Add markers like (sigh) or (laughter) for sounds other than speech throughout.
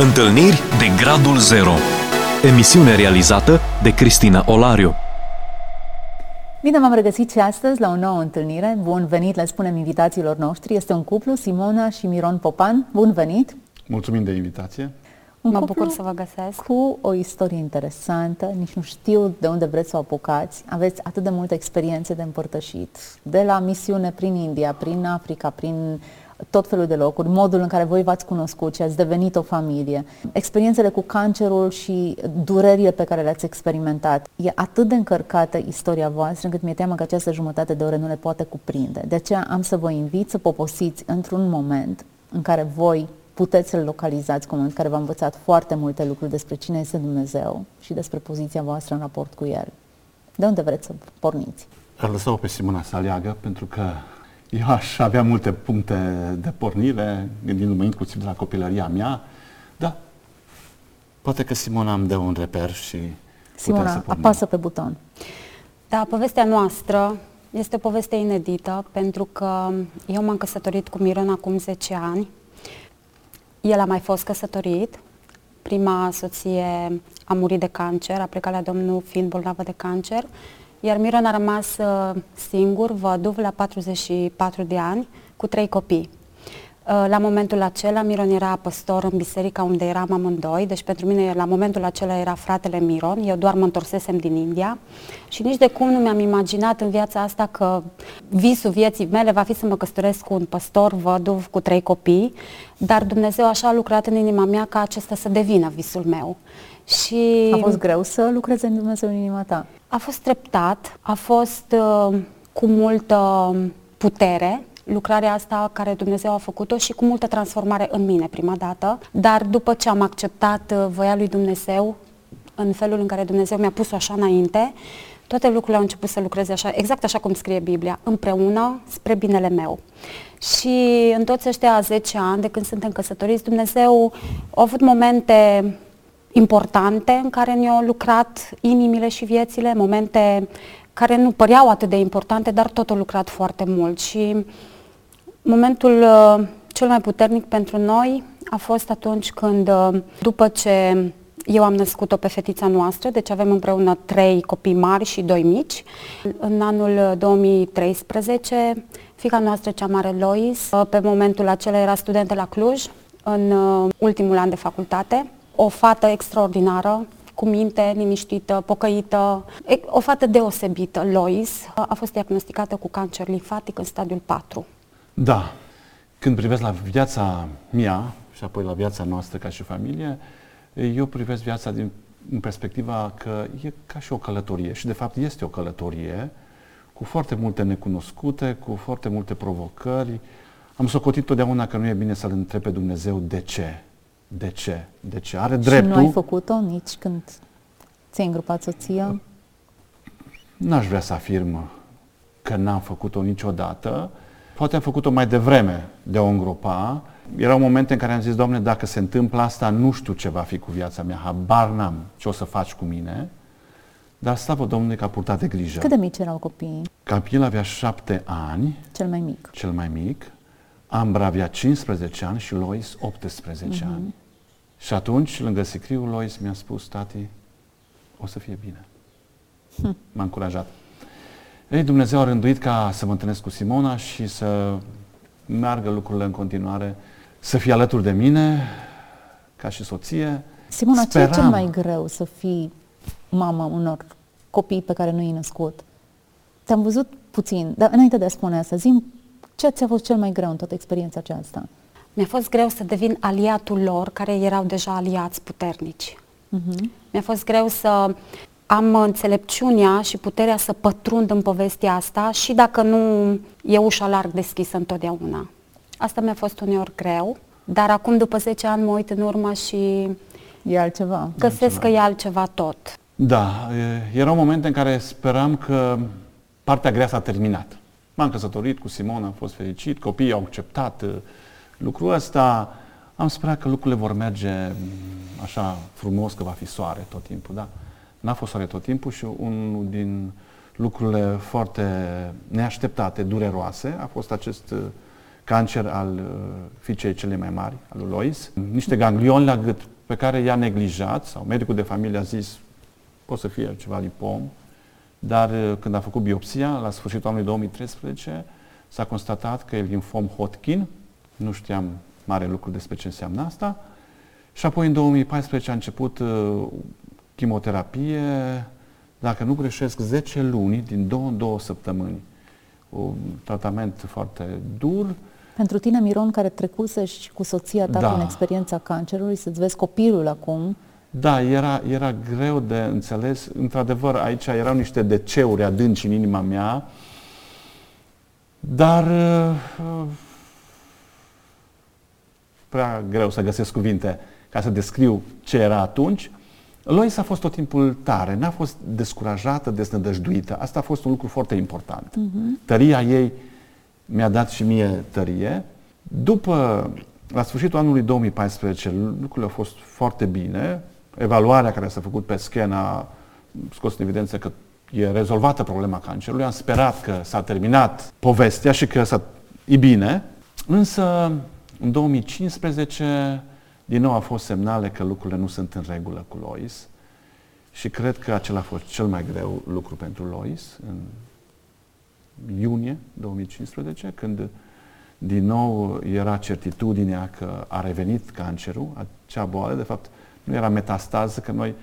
Întâlniri de Gradul Zero Emisiune realizată de Cristina Olariu Bine v-am regăsit și astăzi la o nouă întâlnire. Bun venit, le spunem invitațiilor noștri. Este un cuplu, Simona și Miron Popan. Bun venit! Mulțumim de invitație! Un mă cuplu bucur să vă găsesc. Cu o istorie interesantă, nici nu știu de unde vreți să o apucați. Aveți atât de multe experiențe de împărtășit, de la misiune prin India, prin Africa, prin tot felul de locuri, modul în care voi v-ați cunoscut și ați devenit o familie, experiențele cu cancerul și durerile pe care le-ați experimentat. E atât de încărcată istoria voastră încât mi-e teamă că această jumătate de ore nu le poate cuprinde. De aceea am să vă invit să poposiți într-un moment în care voi puteți să-L localizați cu un moment care v-a învățat foarte multe lucruri despre cine este Dumnezeu și despre poziția voastră în raport cu El. De unde vreți să porniți? Ar lăsa-o pe Simona să aleagă, pentru că eu aș avea multe puncte de pornire, gândindu-mă inclusiv de la copilăria mea, da, poate că Simona îmi dă un reper și Simona, să apasă pe buton. Da, povestea noastră este o poveste inedită pentru că eu m-am căsătorit cu Miron acum 10 ani. El a mai fost căsătorit. Prima soție a murit de cancer, a plecat la Domnul fiind bolnavă de cancer iar Miron a rămas uh, singur, văduv, la 44 de ani, cu trei copii. Uh, la momentul acela, Miron era păstor în biserica unde eram amândoi, deci pentru mine la momentul acela era fratele Miron, eu doar mă întorsesem din India și nici de cum nu mi-am imaginat în viața asta că visul vieții mele va fi să mă căsătoresc cu un păstor văduv cu trei copii, dar Dumnezeu așa a lucrat în inima mea ca acesta să devină visul meu. Și... A fost greu să lucrezi în Dumnezeu în inima ta? A fost treptat, a fost uh, cu multă putere, lucrarea asta care Dumnezeu a făcut-o și cu multă transformare în mine prima dată, dar după ce am acceptat uh, voia lui Dumnezeu, în felul în care Dumnezeu mi-a pus-o așa înainte, toate lucrurile au început să lucreze așa, exact așa cum scrie Biblia, împreună spre binele meu. Și în toți ăștia 10 ani de când suntem căsătoriți, Dumnezeu a avut momente importante în care ne-au lucrat inimile și viețile, momente care nu păreau atât de importante, dar tot au lucrat foarte mult. Și momentul uh, cel mai puternic pentru noi a fost atunci când, uh, după ce eu am născut-o pe fetița noastră, deci avem împreună trei copii mari și doi mici. În anul 2013, fica noastră cea mare, Lois, uh, pe momentul acela era studentă la Cluj, în ultimul an de facultate o fată extraordinară, cu minte, liniștită, pocăită, o fată deosebită, Lois, a fost diagnosticată cu cancer limfatic în stadiul 4. Da. Când privesc la viața mea și apoi la viața noastră ca și familie, eu privesc viața din în perspectiva că e ca și o călătorie și de fapt este o călătorie cu foarte multe necunoscute, cu foarte multe provocări. Am socotit totdeauna că nu e bine să-L întreb pe Dumnezeu de ce. De ce? De ce? Are dreptul. Și nu ai făcut-o nici când ți-ai îngropat soția? N-aș vrea să afirm că n-am făcut-o niciodată. Poate am făcut-o mai devreme de a o îngropa. Erau momente în care am zis, Doamne, dacă se întâmplă asta, nu știu ce va fi cu viața mea, habar n-am ce o să faci cu mine. Dar slavă Domnului că a purtat de grijă. Cât de mici erau copiii? Capiel avea șapte ani. Cel mai mic. Cel mai mic. Ambra avea 15 ani și Lois 18 uh-huh. ani. Și atunci, lângă sicriul, Lois mi-a spus, tati, o să fie bine. Hm. M-a încurajat. Ei, Dumnezeu a rânduit ca să mă întâlnesc cu Simona și să meargă lucrurile în continuare, să fie alături de mine, ca și soție. Simona, Speram... ce e cel mai greu să fii mama unor copii pe care nu i-ai născut? Te-am văzut puțin, dar înainte de a spune asta, zi ce ți-a fost cel mai greu în toată experiența aceasta? Mi-a fost greu să devin aliatul lor, care erau deja aliați puternici. Uh-huh. Mi-a fost greu să am înțelepciunea și puterea să pătrund în povestea asta și dacă nu e ușa larg deschisă întotdeauna. Asta mi-a fost uneori greu, dar acum după 10 ani mă uit în urmă și e altceva. Găsesc altceva. că e altceva tot. Da, erau momente în care speram că partea grea s-a terminat. M-am căsătorit cu Simona, am fost fericit, copiii au acceptat uh, lucrul ăsta. Am sperat că lucrurile vor merge mm, așa frumos, că va fi soare tot timpul, da? N-a fost soare tot timpul și unul din lucrurile foarte neașteptate, dureroase, a fost acest uh, cancer al uh, fiicei cele mai mari, al lui Lois, niște ganglioni la gât pe care i-a neglijat, sau medicul de familie a zis, pot să fie ceva lipom, dar uh, când a făcut biopsia, la sfârșitul anului 2013, s-a constatat că e limfom Hodgkin, nu știam mare lucru despre ce înseamnă asta, și apoi în 2014 a început uh, chimioterapie, dacă nu greșesc, 10 luni din 2 în 2 săptămâni. Un tratament foarte dur. Pentru tine, Miron, care trecuse și cu soția ta Da. în experiența cancerului, să-ți vezi copilul acum, Da, era, era greu de înțeles. Într-adevăr, aici erau niște deceuri adânci în inima mea, dar uh, prea greu să găsesc cuvinte ca să descriu ce era atunci. Lois a fost tot timpul tare, n-a fost descurajată, desnădăjduită. Asta a fost un lucru foarte important. Tăria ei mi-a dat și mie tărie. După, la sfârșitul anului 2014, lucrurile au fost foarte bine. Evaluarea care s-a făcut pe scan a scos în evidență că e rezolvată problema cancerului. Am sperat că s-a terminat povestea și că s-a, e bine. Însă, în 2015, din nou au fost semnale că lucrurile nu sunt în regulă cu Lois și cred că acela a fost cel mai greu lucru pentru Lois în iunie 2015, când din nou era certitudinea că a revenit cancerul, acea boală, de fapt nu era metastază, că noi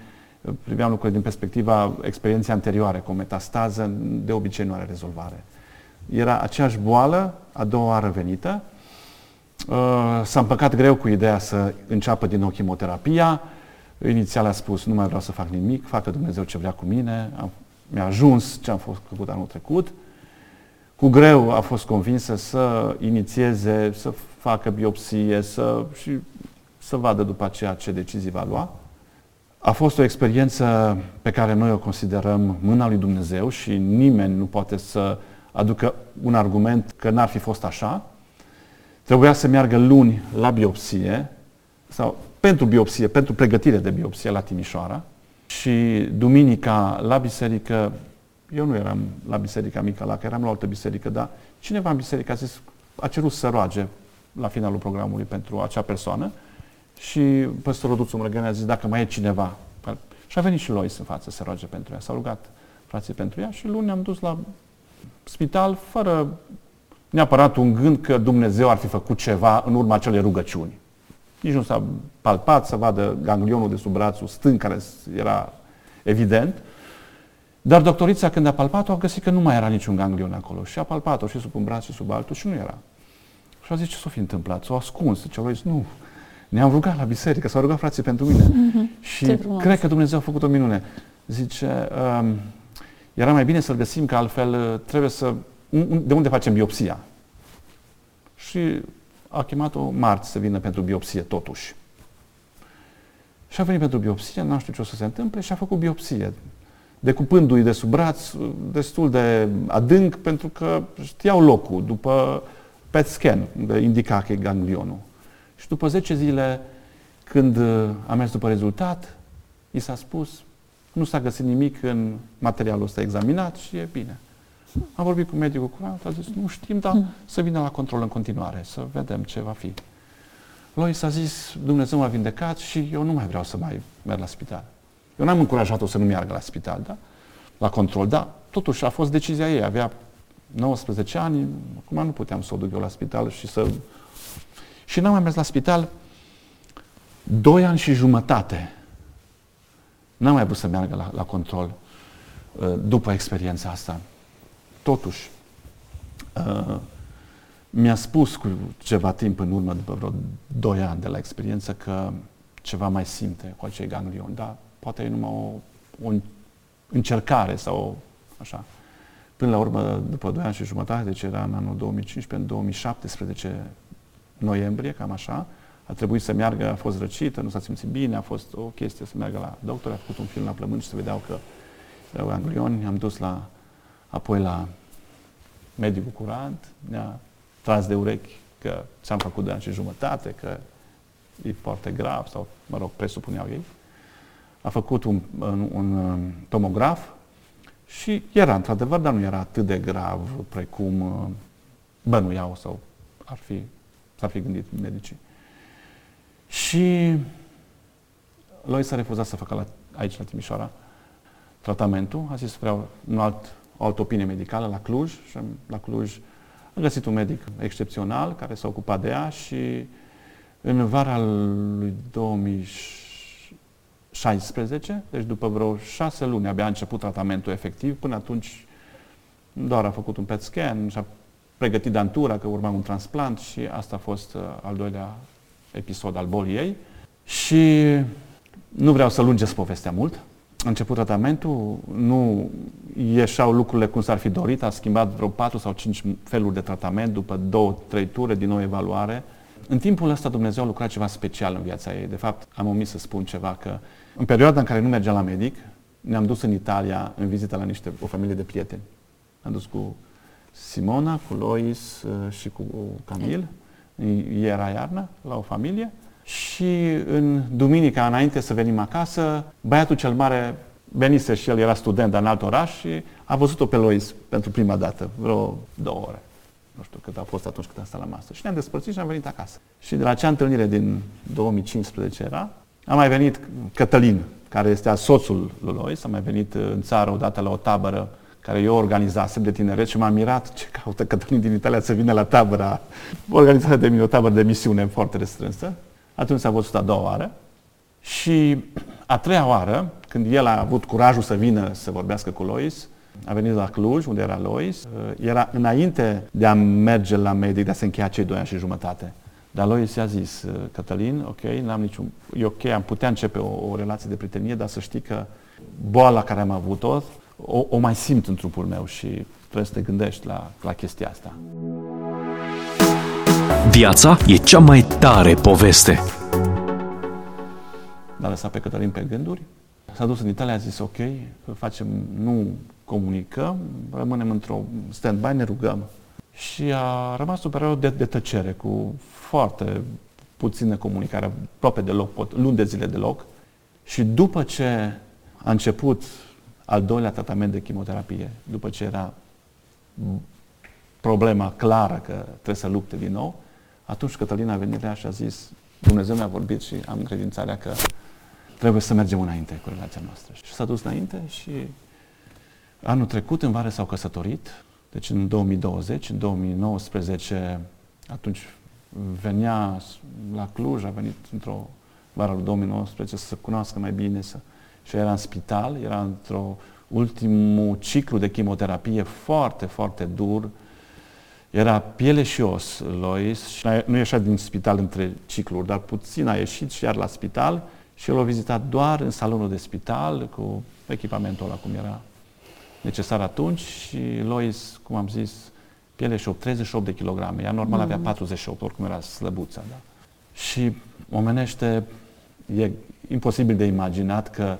priveam lucrurile din perspectiva experienței anterioare, cu o metastază de obicei nu are rezolvare. Era aceeași boală, a doua oară venită, Uh, S-a împăcat greu cu ideea să înceapă din nou chimioterapia. Inițial a spus, nu mai vreau să fac nimic, facă Dumnezeu ce vrea cu mine. Am, mi-a ajuns ce am fost făcut anul trecut. Cu greu a fost convinsă să inițieze, să facă biopsie să, și să vadă după aceea ce decizii va lua. A fost o experiență pe care noi o considerăm mâna lui Dumnezeu și nimeni nu poate să aducă un argument că n-ar fi fost așa. Trebuia să meargă luni la biopsie, sau pentru biopsie, pentru pregătire de biopsie la Timișoara și duminica la biserică, eu nu eram la biserica mică la că eram la o altă biserică, dar cineva în biserică a zis, a cerut să roage la finalul programului pentru acea persoană și păstorul Duțu Mrăgăne a zis, dacă mai e cineva. Și a venit și Lois în față să roage pentru ea. S-a rugat frații pentru ea și luni am dus la spital fără neapărat un gând că Dumnezeu ar fi făcut ceva în urma acelei rugăciuni. Nici nu s-a palpat să vadă ganglionul de sub brațul stâng, care era evident. Dar doctorița, când a palpat-o, a găsit că nu mai era niciun ganglion acolo. Și a palpat-o și sub un braț și sub altul și nu era. Și a zis, ce s-a fi întâmplat? S-a ascuns. Zice, lui, nu, ne-am rugat la biserică, s-au rugat frații pentru mine. Ce și frumos. cred că Dumnezeu a făcut o minune. Zice, um, era mai bine să-l găsim, că altfel uh, trebuie să... un- De unde facem biopsia? Și a chemat-o marți să vină pentru biopsie, totuși. Și a venit pentru biopsie, n-am știut ce o să se întâmple și a făcut biopsie. Decupându-i de sub braț, uh, destul de adânc, pentru că știau locul, după PET scan, unde indica că e ganglionul. Și după 10 zile, când uh, a mers după rezultat, i s-a spus, nu s-a găsit nimic în materialul ăsta examinat și e bine. Am vorbit cu medicul curant, a zis, nu știm, dar să vină la control în continuare, să vedem ce va fi. Lois a zis, Dumnezeu m-a vindecat și eu nu mai vreau să mai merg la spital. Eu n-am încurajat-o să nu meargă la spital, da? La control, da. Totuși a fost decizia ei, avea 19 ani, acum nu puteam să o duc eu la spital și să... Și n-am mai mers la spital doi ani și jumătate. N-am mai vrut să meargă la, la control uh, după experiența asta. Totuși, uh, mi-a spus cu ceva timp în urmă, după vreo 2 ani de la experiență, că ceva mai simte cu acei ganglion, dar poate e numai o, o încercare sau o, așa. Până la urmă, după 2 ani și jumătate, deci era în anul 2015, în 2017, noiembrie, cam așa, a trebuit să meargă, a fost răcită, nu s-a simțit bine, a fost o chestie să meargă la doctor, a făcut un film la plămâni și se vedeau că erau ganglioni, am dus la, apoi la medicul curant, ne-a tras de urechi că ți-am făcut de ani și jumătate, că e foarte grav, sau, mă rog, presupuneau ei. A făcut un, un, un um, tomograf și era într-adevăr, dar nu era atât de grav precum uh, bănuiau sau ar fi, s-ar fi gândit medicii. Și Lois a refuzat să facă la, aici, la Timișoara, tratamentul. A zis, vreau un alt, o altă opinie medicală la Cluj. Și la Cluj am găsit un medic excepțional care s-a ocupat de ea și în vara lui 2016, deci după vreo șase luni abia a început tratamentul efectiv, până atunci doar a făcut un PET scan și a pregătit dantura că urma un transplant și asta a fost uh, al doilea episod al bolii ei. Și nu vreau să lungesc povestea mult. A început tratamentul, nu ieșeau lucrurile cum s-ar fi dorit, a schimbat vreo 4 sau 5 feluri de tratament după două, trei ture, din nou evaluare. În timpul ăsta Dumnezeu a lucrat ceva special în viața ei. De fapt, am omis să spun ceva că în perioada în care nu mergea la medic, ne-am dus în Italia în vizită la niște, o familie de prieteni. Am dus cu Simona, cu Lois uh, și cu Camil. Era iarnă la o familie și în duminica, înainte să venim acasă, băiatul cel mare venise și el era student în alt oraș și a văzut-o pe Lois pentru prima dată, vreo două ore. Nu știu cât a fost atunci când am stat la masă. Și ne-am despărțit și am venit acasă. Și de la acea întâlnire din 2015 era, a mai venit Cătălin, care este soțul lui Lois, a mai venit în țară odată la o tabără care eu organizasem de tineret și m-am mirat ce caută Cătălin din Italia să vină la tabăra organizată de mine, o tabără de misiune foarte restrânsă. Atunci s-a văzut a doua oară și a treia oară, când el a avut curajul să vină să vorbească cu Lois, a venit la Cluj, unde era Lois, era înainte de a merge la medic, de a se încheia cei doi ani și jumătate. Dar Lois i-a zis, Cătălin, ok, n-am niciun... E ok, am putea începe o, o relație de prietenie, dar să știi că boala care am avut-o, o, o mai simt în trupul meu și trebuie să te gândești la, la chestia asta. Viața e cea mai tare poveste. L-a lăsat pe Cătălin pe gânduri. S-a dus în Italia, a zis ok, facem, nu comunicăm, rămânem într-o stand-by, ne rugăm. Și a rămas o perioadă de, de tăcere, cu foarte puțină comunicare, aproape deloc, pot, luni de zile deloc. Și după ce a început al doilea tratament de chimioterapie, după ce era problema clară că trebuie să lupte din nou, atunci Cătălina a venit la și a zis, Dumnezeu mi-a vorbit și am credințarea că trebuie să mergem înainte cu relația noastră. Și s-a dus înainte și anul trecut, în vară, s-au căsătorit, deci în 2020, în 2019, atunci venea la Cluj, a venit într-o vară lui 2019 să se cunoască mai bine, să, și era în spital, era într-o ultimul ciclu de chimioterapie foarte, foarte dur, era piele și os, Lois, și nu ieșea din spital între cicluri, dar puțin a ieșit și iar la spital și el a vizitat doar în salonul de spital cu echipamentul ăla cum era necesar atunci și Lois, cum am zis, piele și 38 de kilograme. Ea normal mm. avea 48, oricum era slăbuță. Da? Și omenește, e imposibil de imaginat că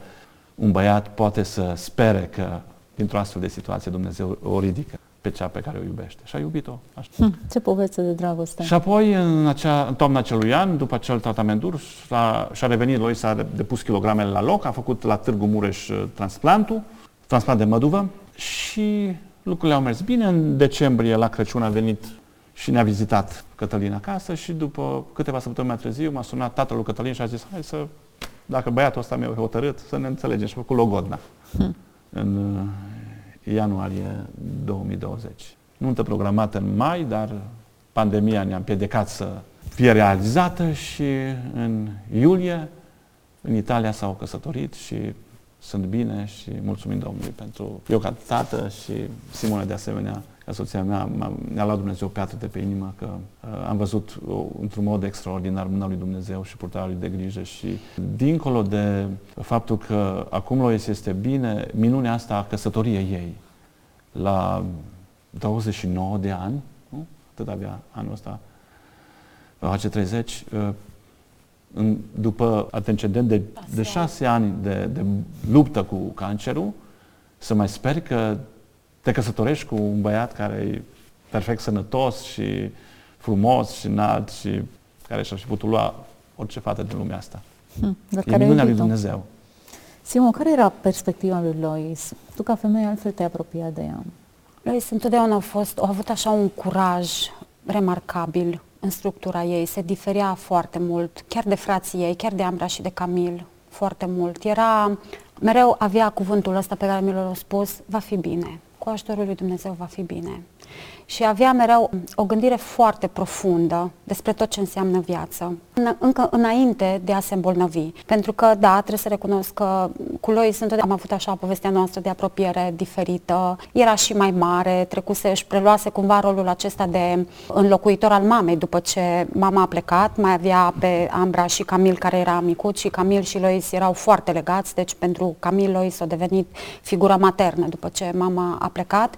un băiat poate să spere că dintr-o astfel de situație Dumnezeu o ridică pe cea pe care o iubește. Și a iubit-o. Așa. Hm, ce poveste de dragoste. Și apoi, în, acea, în toamna acelui an, după acel tratament dur, a și-a revenit Lois, a depus kilogramele la loc, a făcut la Târgu Mureș uh, transplantul, transplant de măduvă și lucrurile au mers bine. În decembrie, la Crăciun, a venit și ne-a vizitat Cătălin acasă și după câteva săptămâni mai târziu m-a sunat tatăl lui Cătălin și a zis hai să, dacă băiatul ăsta mi-a hotărât, să ne înțelegem și a făcut logodna. Hm. În uh, ianuarie 2020. Nuntă programată în mai, dar pandemia ne-a împiedicat să fie realizată și în iulie în Italia s-au căsătorit și sunt bine și mulțumim Domnului pentru eu ca tată și Simona de asemenea ca soția mea ne-a luat Dumnezeu piatră de pe inimă că uh, am văzut uh, într-un mod extraordinar mâna lui Dumnezeu și purtarea lui de grijă și dincolo de faptul că acum Lois este bine, minunea asta a căsătoriei ei la 29 de ani, nu? atât avea anul ăsta, face 30, uh, în, după antecedent de, de șase ani de, de luptă cu cancerul, să mai sper că te căsătorești cu un băiat care e perfect sănătos și frumos și înalt și care și-ar fi putut lua orice fată din lumea asta. Hmm, dar e minunea lui Dumnezeu. Simon, care era perspectiva lui Lois? Tu ca femeie altfel te-ai apropiat de ea. Lois întotdeauna a fost, a avut așa un curaj remarcabil în structura ei, se diferea foarte mult, chiar de frații ei, chiar de Ambra și de Camil, foarte mult. Era, mereu avea cuvântul ăsta pe care mi l-a spus, va fi bine, cu ajutorul lui Dumnezeu va fi bine și avea mereu o gândire foarte profundă despre tot ce înseamnă viață, încă înainte de a se îmbolnăvi. Pentru că, da, trebuie să recunosc că cu lui sunt am avut așa povestea noastră de apropiere diferită, era și mai mare, trecuse, își preluase cumva rolul acesta de înlocuitor al mamei după ce mama a plecat, mai avea pe Ambra și Camil care era micuț și Camil și Lois erau foarte legați, deci pentru Camil Lois a devenit figura maternă după ce mama a plecat.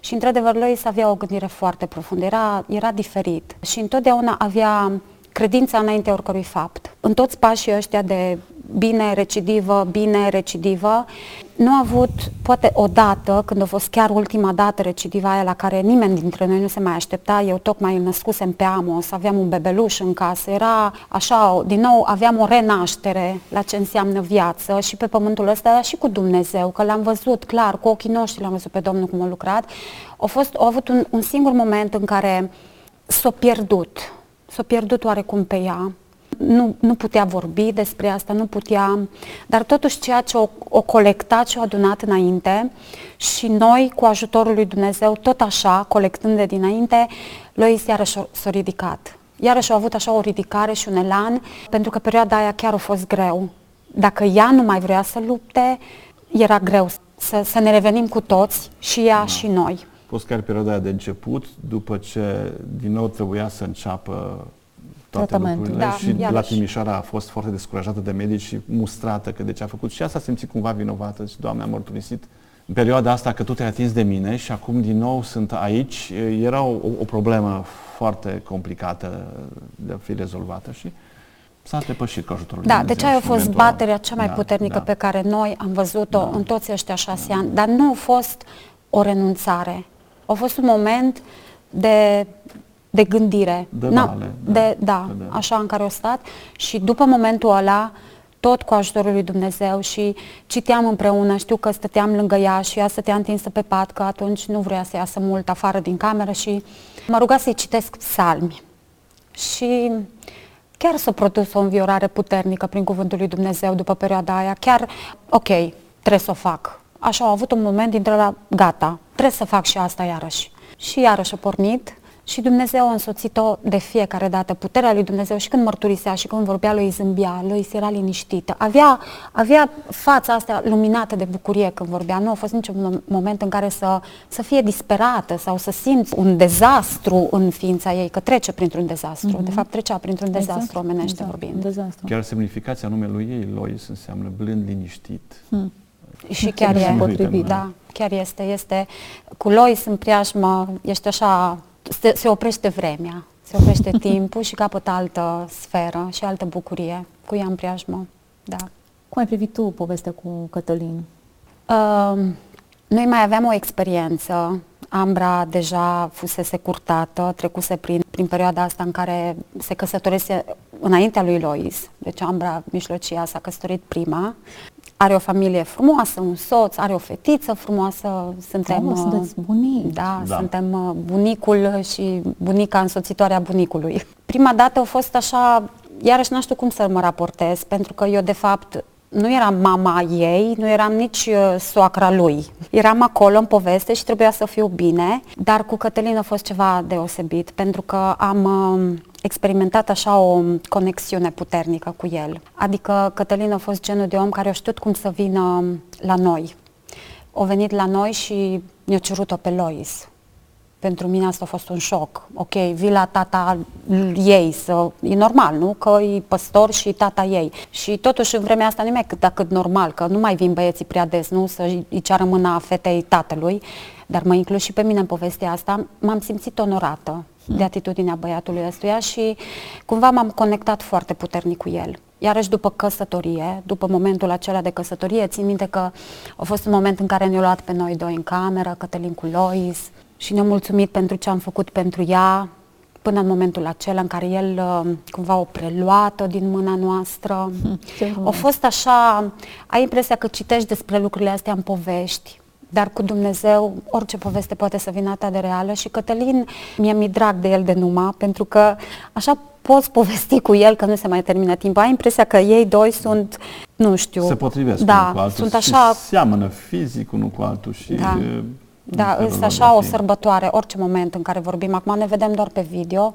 Și într-adevăr Lois avea o gândire foarte profundă, era, era diferit. Și întotdeauna avea credința înainte oricărui fapt. În toți pașii ăștia de bine, recidivă, bine, recidivă. Nu a avut, poate odată, când a fost chiar ultima dată recidiva aia la care nimeni dintre noi nu se mai aștepta, eu tocmai îl născusem pe Amos, aveam un bebeluș în casă, era așa, din nou aveam o renaștere la ce înseamnă viață și pe pământul ăsta, dar și cu Dumnezeu, că l-am văzut clar, cu ochii noștri l-am văzut pe Domnul cum a lucrat. A, fost, a avut un, un singur moment în care s-a pierdut, s-a pierdut oarecum pe ea, nu, nu putea vorbi despre asta, nu putea, dar totuși ceea ce o, o colectat și o adunat înainte și noi, cu ajutorul lui Dumnezeu, tot așa, colectând de dinainte, Lois iarăși s-a ridicat. Iarăși a avut așa o ridicare și un elan, pentru că perioada aia chiar a fost greu. Dacă ea nu mai vrea să lupte, era greu să, să ne revenim cu toți, și ea da. și noi. A fost chiar perioada de început, după ce din nou trebuia să înceapă toate lucrurile da, și iarăși. la Timișoara a fost foarte descurajată de medici și mustrată că de ce a făcut și asta a simțit cumva vinovată și Doamne a mărturisit în perioada asta că tu te-ai atins de mine și acum din nou sunt aici. Era o, o problemă foarte complicată de a fi rezolvată și S-a depășit cu ajutorul Da, deci aia a fost baterea cea mai da, puternică da. pe care noi am văzut-o da. în toți ăștia șase da. ani, dar nu a fost o renunțare. A fost un moment de de gândire. De vale. Da, de, da, de, așa în care o stat. Și după momentul ăla, tot cu ajutorul lui Dumnezeu și citeam împreună, știu că stăteam lângă ea și ea stătea întinsă pe pat, că atunci nu vrea să iasă mult afară din cameră și m-a rugat să-i citesc psalmi. Și chiar s-a produs o înviorare puternică prin cuvântul lui Dumnezeu după perioada aia. Chiar, ok, trebuie să o fac. Așa, au avut un moment dintre la gata, trebuie să fac și asta iarăși. Și iarăși a pornit și Dumnezeu a însoțit-o de fiecare dată, puterea lui Dumnezeu și când mărturisea și când vorbea, lui zâmbia, lui era liniștită. Avea, avea fața asta luminată de bucurie când vorbea. Nu a fost niciun moment în care să, să fie disperată sau să simți un dezastru în ființa ei, că trece printr-un dezastru. Mm-hmm. De fapt, trecea printr-un exact. dezastru omenește exact. vorbind. Dezastru. Chiar semnificația numelui ei, Lois, înseamnă blând, liniștit. Hmm. Și chiar e potrivit. Da, chiar este. Este cu Lois în preajmă, ești așa se, se oprește vremea, se oprește (laughs) timpul și capătă altă sferă și altă bucurie cu ea în preajmă. Da. Cum ai privit tu povestea cu Cătălin? Uh, noi mai aveam o experiență. Ambra deja fusese curtată, trecuse prin, prin perioada asta în care se căsătorese înaintea lui Lois. Deci Ambra, mijlocia, s-a căsătorit prima are o familie frumoasă, un soț, are o fetiță frumoasă, suntem... Oh, sunteți bunici. Da, da, suntem uh, bunicul și bunica însoțitoarea bunicului. Prima dată a fost așa, iarăși nu știu cum să mă raportez, pentru că eu de fapt nu eram mama ei, nu eram nici uh, soacra lui. Eram acolo în poveste și trebuia să fiu bine, dar cu Cătălin a fost ceva deosebit, pentru că am uh, experimentat așa o conexiune puternică cu el. Adică Cătălin a fost genul de om care a știut cum să vină la noi. O venit la noi și ne-a cerut-o pe Lois. Pentru mine asta a fost un șoc. Ok, vii la tata ei, să... e normal, nu? Că e păstor și tata ei. Și totuși în vremea asta nu mai cât cât normal, că nu mai vin băieții prea des, nu? Să-i ceară mâna fetei tatălui, dar mă inclus și pe mine în povestea asta. M-am simțit onorată de atitudinea băiatului ăstuia și cumva m-am conectat foarte puternic cu el. Iarăși după căsătorie, după momentul acela de căsătorie, țin minte că a fost un moment în care ne-a luat pe noi doi în cameră, Cătălin cu Lois, și ne-a mulțumit pentru ce am făcut pentru ea, până în momentul acela în care el uh, cumva o preluat din mâna noastră. A fost așa, ai impresia că citești despre lucrurile astea în povești, dar cu Dumnezeu orice poveste poate să vină atât de reală și Cătălin mi-e mi drag de el de numai, pentru că așa poți povesti cu el că nu se mai termină timpul. Ai impresia că ei doi sunt, nu știu... Se potrivesc da, unul cu altul sunt așa... și seamănă fizic unul cu altul și... Da. e, Da, felul este lor așa de a o fi. sărbătoare, orice moment în care vorbim. Acum ne vedem doar pe video,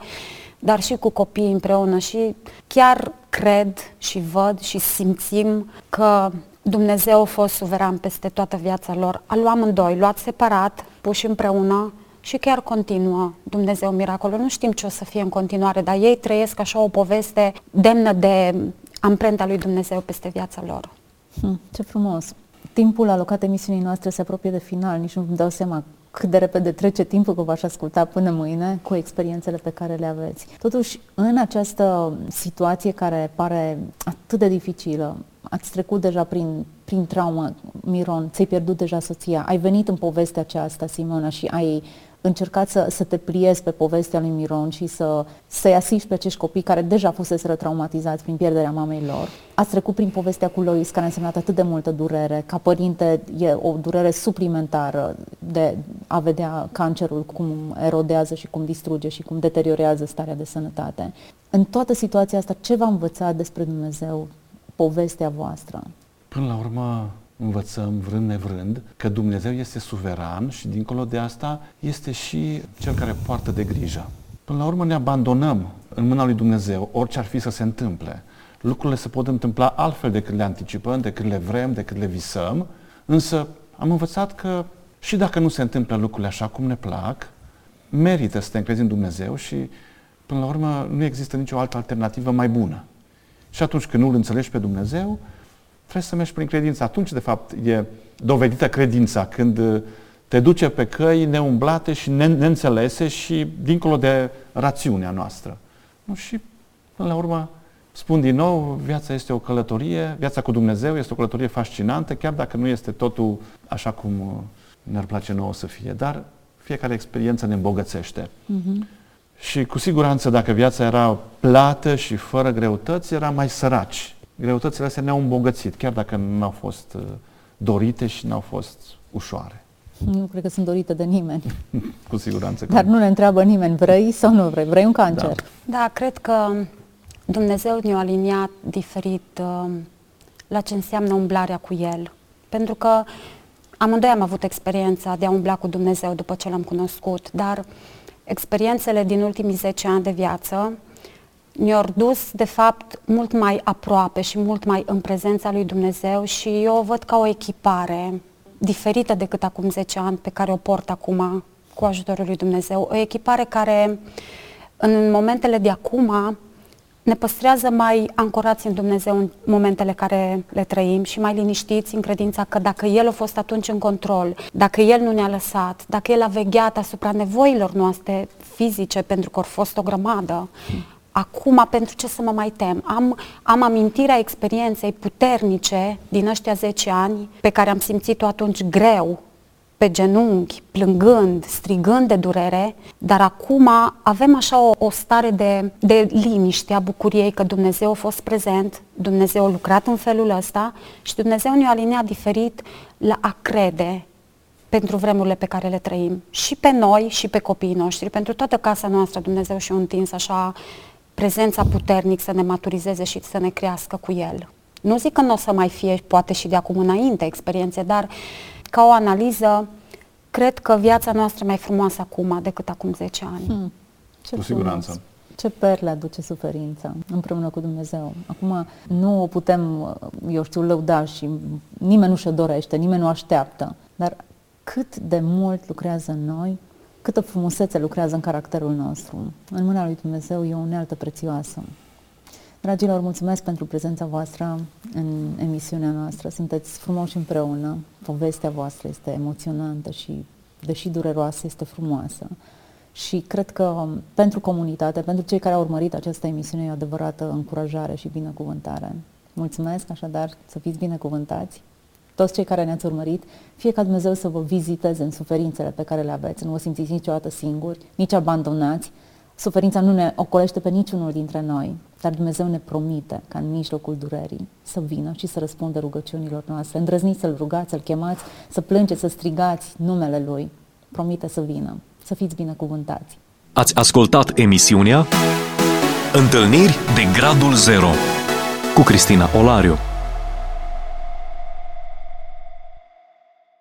dar și cu copiii împreună și chiar cred și văd și simțim că Dumnezeu a fost suveran peste toată viața lor. A luat amândoi, luat separat, puși împreună și chiar continuă Dumnezeu miracolul. Nu știm ce o să fie în continuare, dar ei trăiesc așa o poveste demnă de amprenta lui Dumnezeu peste viața lor. Hm, ce frumos! Timpul alocat emisiunii noastre se apropie de final, nici nu-mi dau seama cât de repede trece timpul că v-aș asculta până mâine cu experiențele pe care le aveți. Totuși, în această situație care pare atât de dificilă, ați trecut deja prin, prin traumă, Miron, ți-ai pierdut deja soția, ai venit în povestea aceasta, Simona, și ai încercat să, să te pliezi pe povestea lui Miron și să, să-i asiști pe acești copii care deja fuseseră traumatizați prin pierderea mamei lor. Ați trecut prin povestea cu Lois, care a însemnat atât de multă durere. Ca părinte e o durere suplimentară de a vedea cancerul cum erodează și cum distruge și cum deteriorează starea de sănătate. În toată situația asta, ce v-a învățat despre Dumnezeu povestea voastră? Până la urmă învățăm, vrând nevrând, că Dumnezeu este suveran și dincolo de asta este și Cel care poartă de grijă. Până la urmă ne abandonăm în mâna lui Dumnezeu, orice ar fi să se întâmple. Lucrurile se pot întâmpla altfel decât le anticipăm, decât le vrem, decât le visăm, însă am învățat că și dacă nu se întâmplă lucrurile așa cum ne plac, merită să te încrezi în Dumnezeu și până la urmă nu există nicio altă alternativă mai bună. Și atunci când nu îl înțelegi pe Dumnezeu, trebuie să mergi prin credință. Atunci, de fapt, e dovedită credința, când uh, te duce pe căi neumblate și ne- neînțelese și dincolo de rațiunea noastră. Nu? Și, până la urmă, spun din nou, viața este o călătorie, viața cu Dumnezeu este o călătorie fascinantă, chiar dacă nu este totul așa cum uh, ne-ar place nouă să fie, dar fiecare experiență ne îmbogățește. Și cu siguranță dacă viața era plată și fără greutăți, era mai săraci. Greutățile astea ne-au îmbogățit, chiar dacă nu au fost uh, dorite și nu au fost ușoare. Nu cred că sunt dorite de nimeni. (laughs) Cu siguranță că Dar nu ne întreabă nimeni, vrei sau nu vrei? Vrei un cancer? Da. Da, cred că Dumnezeu ne-a aliniat diferit uh, la ce înseamnă umblarea cu El. Pentru că amândoi am avut experiența de a umbla cu Dumnezeu după ce L-am cunoscut, dar experiențele din ultimii 10 ani de viață ne-au dus, de fapt, mult mai aproape și mult mai în prezența lui Dumnezeu și eu o văd ca o echipare diferită decât acum 10 ani pe care o port acum cu ajutorul lui Dumnezeu. O echipare care în momentele de acum ne păstrează mai ancorați în Dumnezeu în momentele care le trăim și mai liniștiți în credința că dacă El a fost atunci în control, dacă El nu ne-a lăsat, dacă El a vegheat asupra nevoilor noastre fizice, pentru că au fost o grămadă, acum pentru ce să mă mai tem? Am, am amintirea experienței puternice din ăștia 10 ani pe care am simțit-o atunci greu, pe genunchi, plângând, strigând de durere, dar acum avem așa o, o stare de, de liniște a bucuriei că Dumnezeu a fost prezent, Dumnezeu a lucrat în felul ăsta și Dumnezeu ne-a aliniat diferit la a crede pentru vremurile pe care le trăim. Și pe noi și pe copiii noștri, pentru toată casa noastră Dumnezeu și-a întins așa prezența puternic să ne maturizeze și să ne crească cu El. Nu zic că nu o să mai fie, poate și de acum înainte, experiențe, dar ca o analiză, cred că viața noastră e mai frumoasă acum decât acum 10 ani. Hmm. Ce Cu frumos. siguranță. Ce perle aduce suferința împreună cu Dumnezeu. Acum nu o putem, eu știu, lăuda și nimeni nu și-o dorește, nimeni nu așteaptă. Dar cât de mult lucrează în noi, câtă frumusețe lucrează în caracterul nostru. În mâna lui Dumnezeu e o unealtă prețioasă. Dragilor, mulțumesc pentru prezența voastră în emisiunea noastră. Sunteți frumoși împreună. Povestea voastră este emoționantă și, deși dureroasă, este frumoasă. Și cred că um, pentru comunitate, pentru cei care au urmărit această emisiune, e o adevărată încurajare și binecuvântare. Mulțumesc, așadar, să fiți binecuvântați. Toți cei care ne-ați urmărit, fie ca Dumnezeu să vă viziteze în suferințele pe care le aveți, nu vă simțiți niciodată singuri, nici abandonați, Suferința nu ne ocolește pe niciunul dintre noi, dar Dumnezeu ne promite ca în mijlocul durerii să vină și să răspundă rugăciunilor noastre. Îndrăzniți să-L rugați, să-L chemați, să plângeți, să strigați numele Lui. Promite să vină. Să fiți binecuvântați. Ați ascultat emisiunea Întâlniri de Gradul Zero cu Cristina Olariu.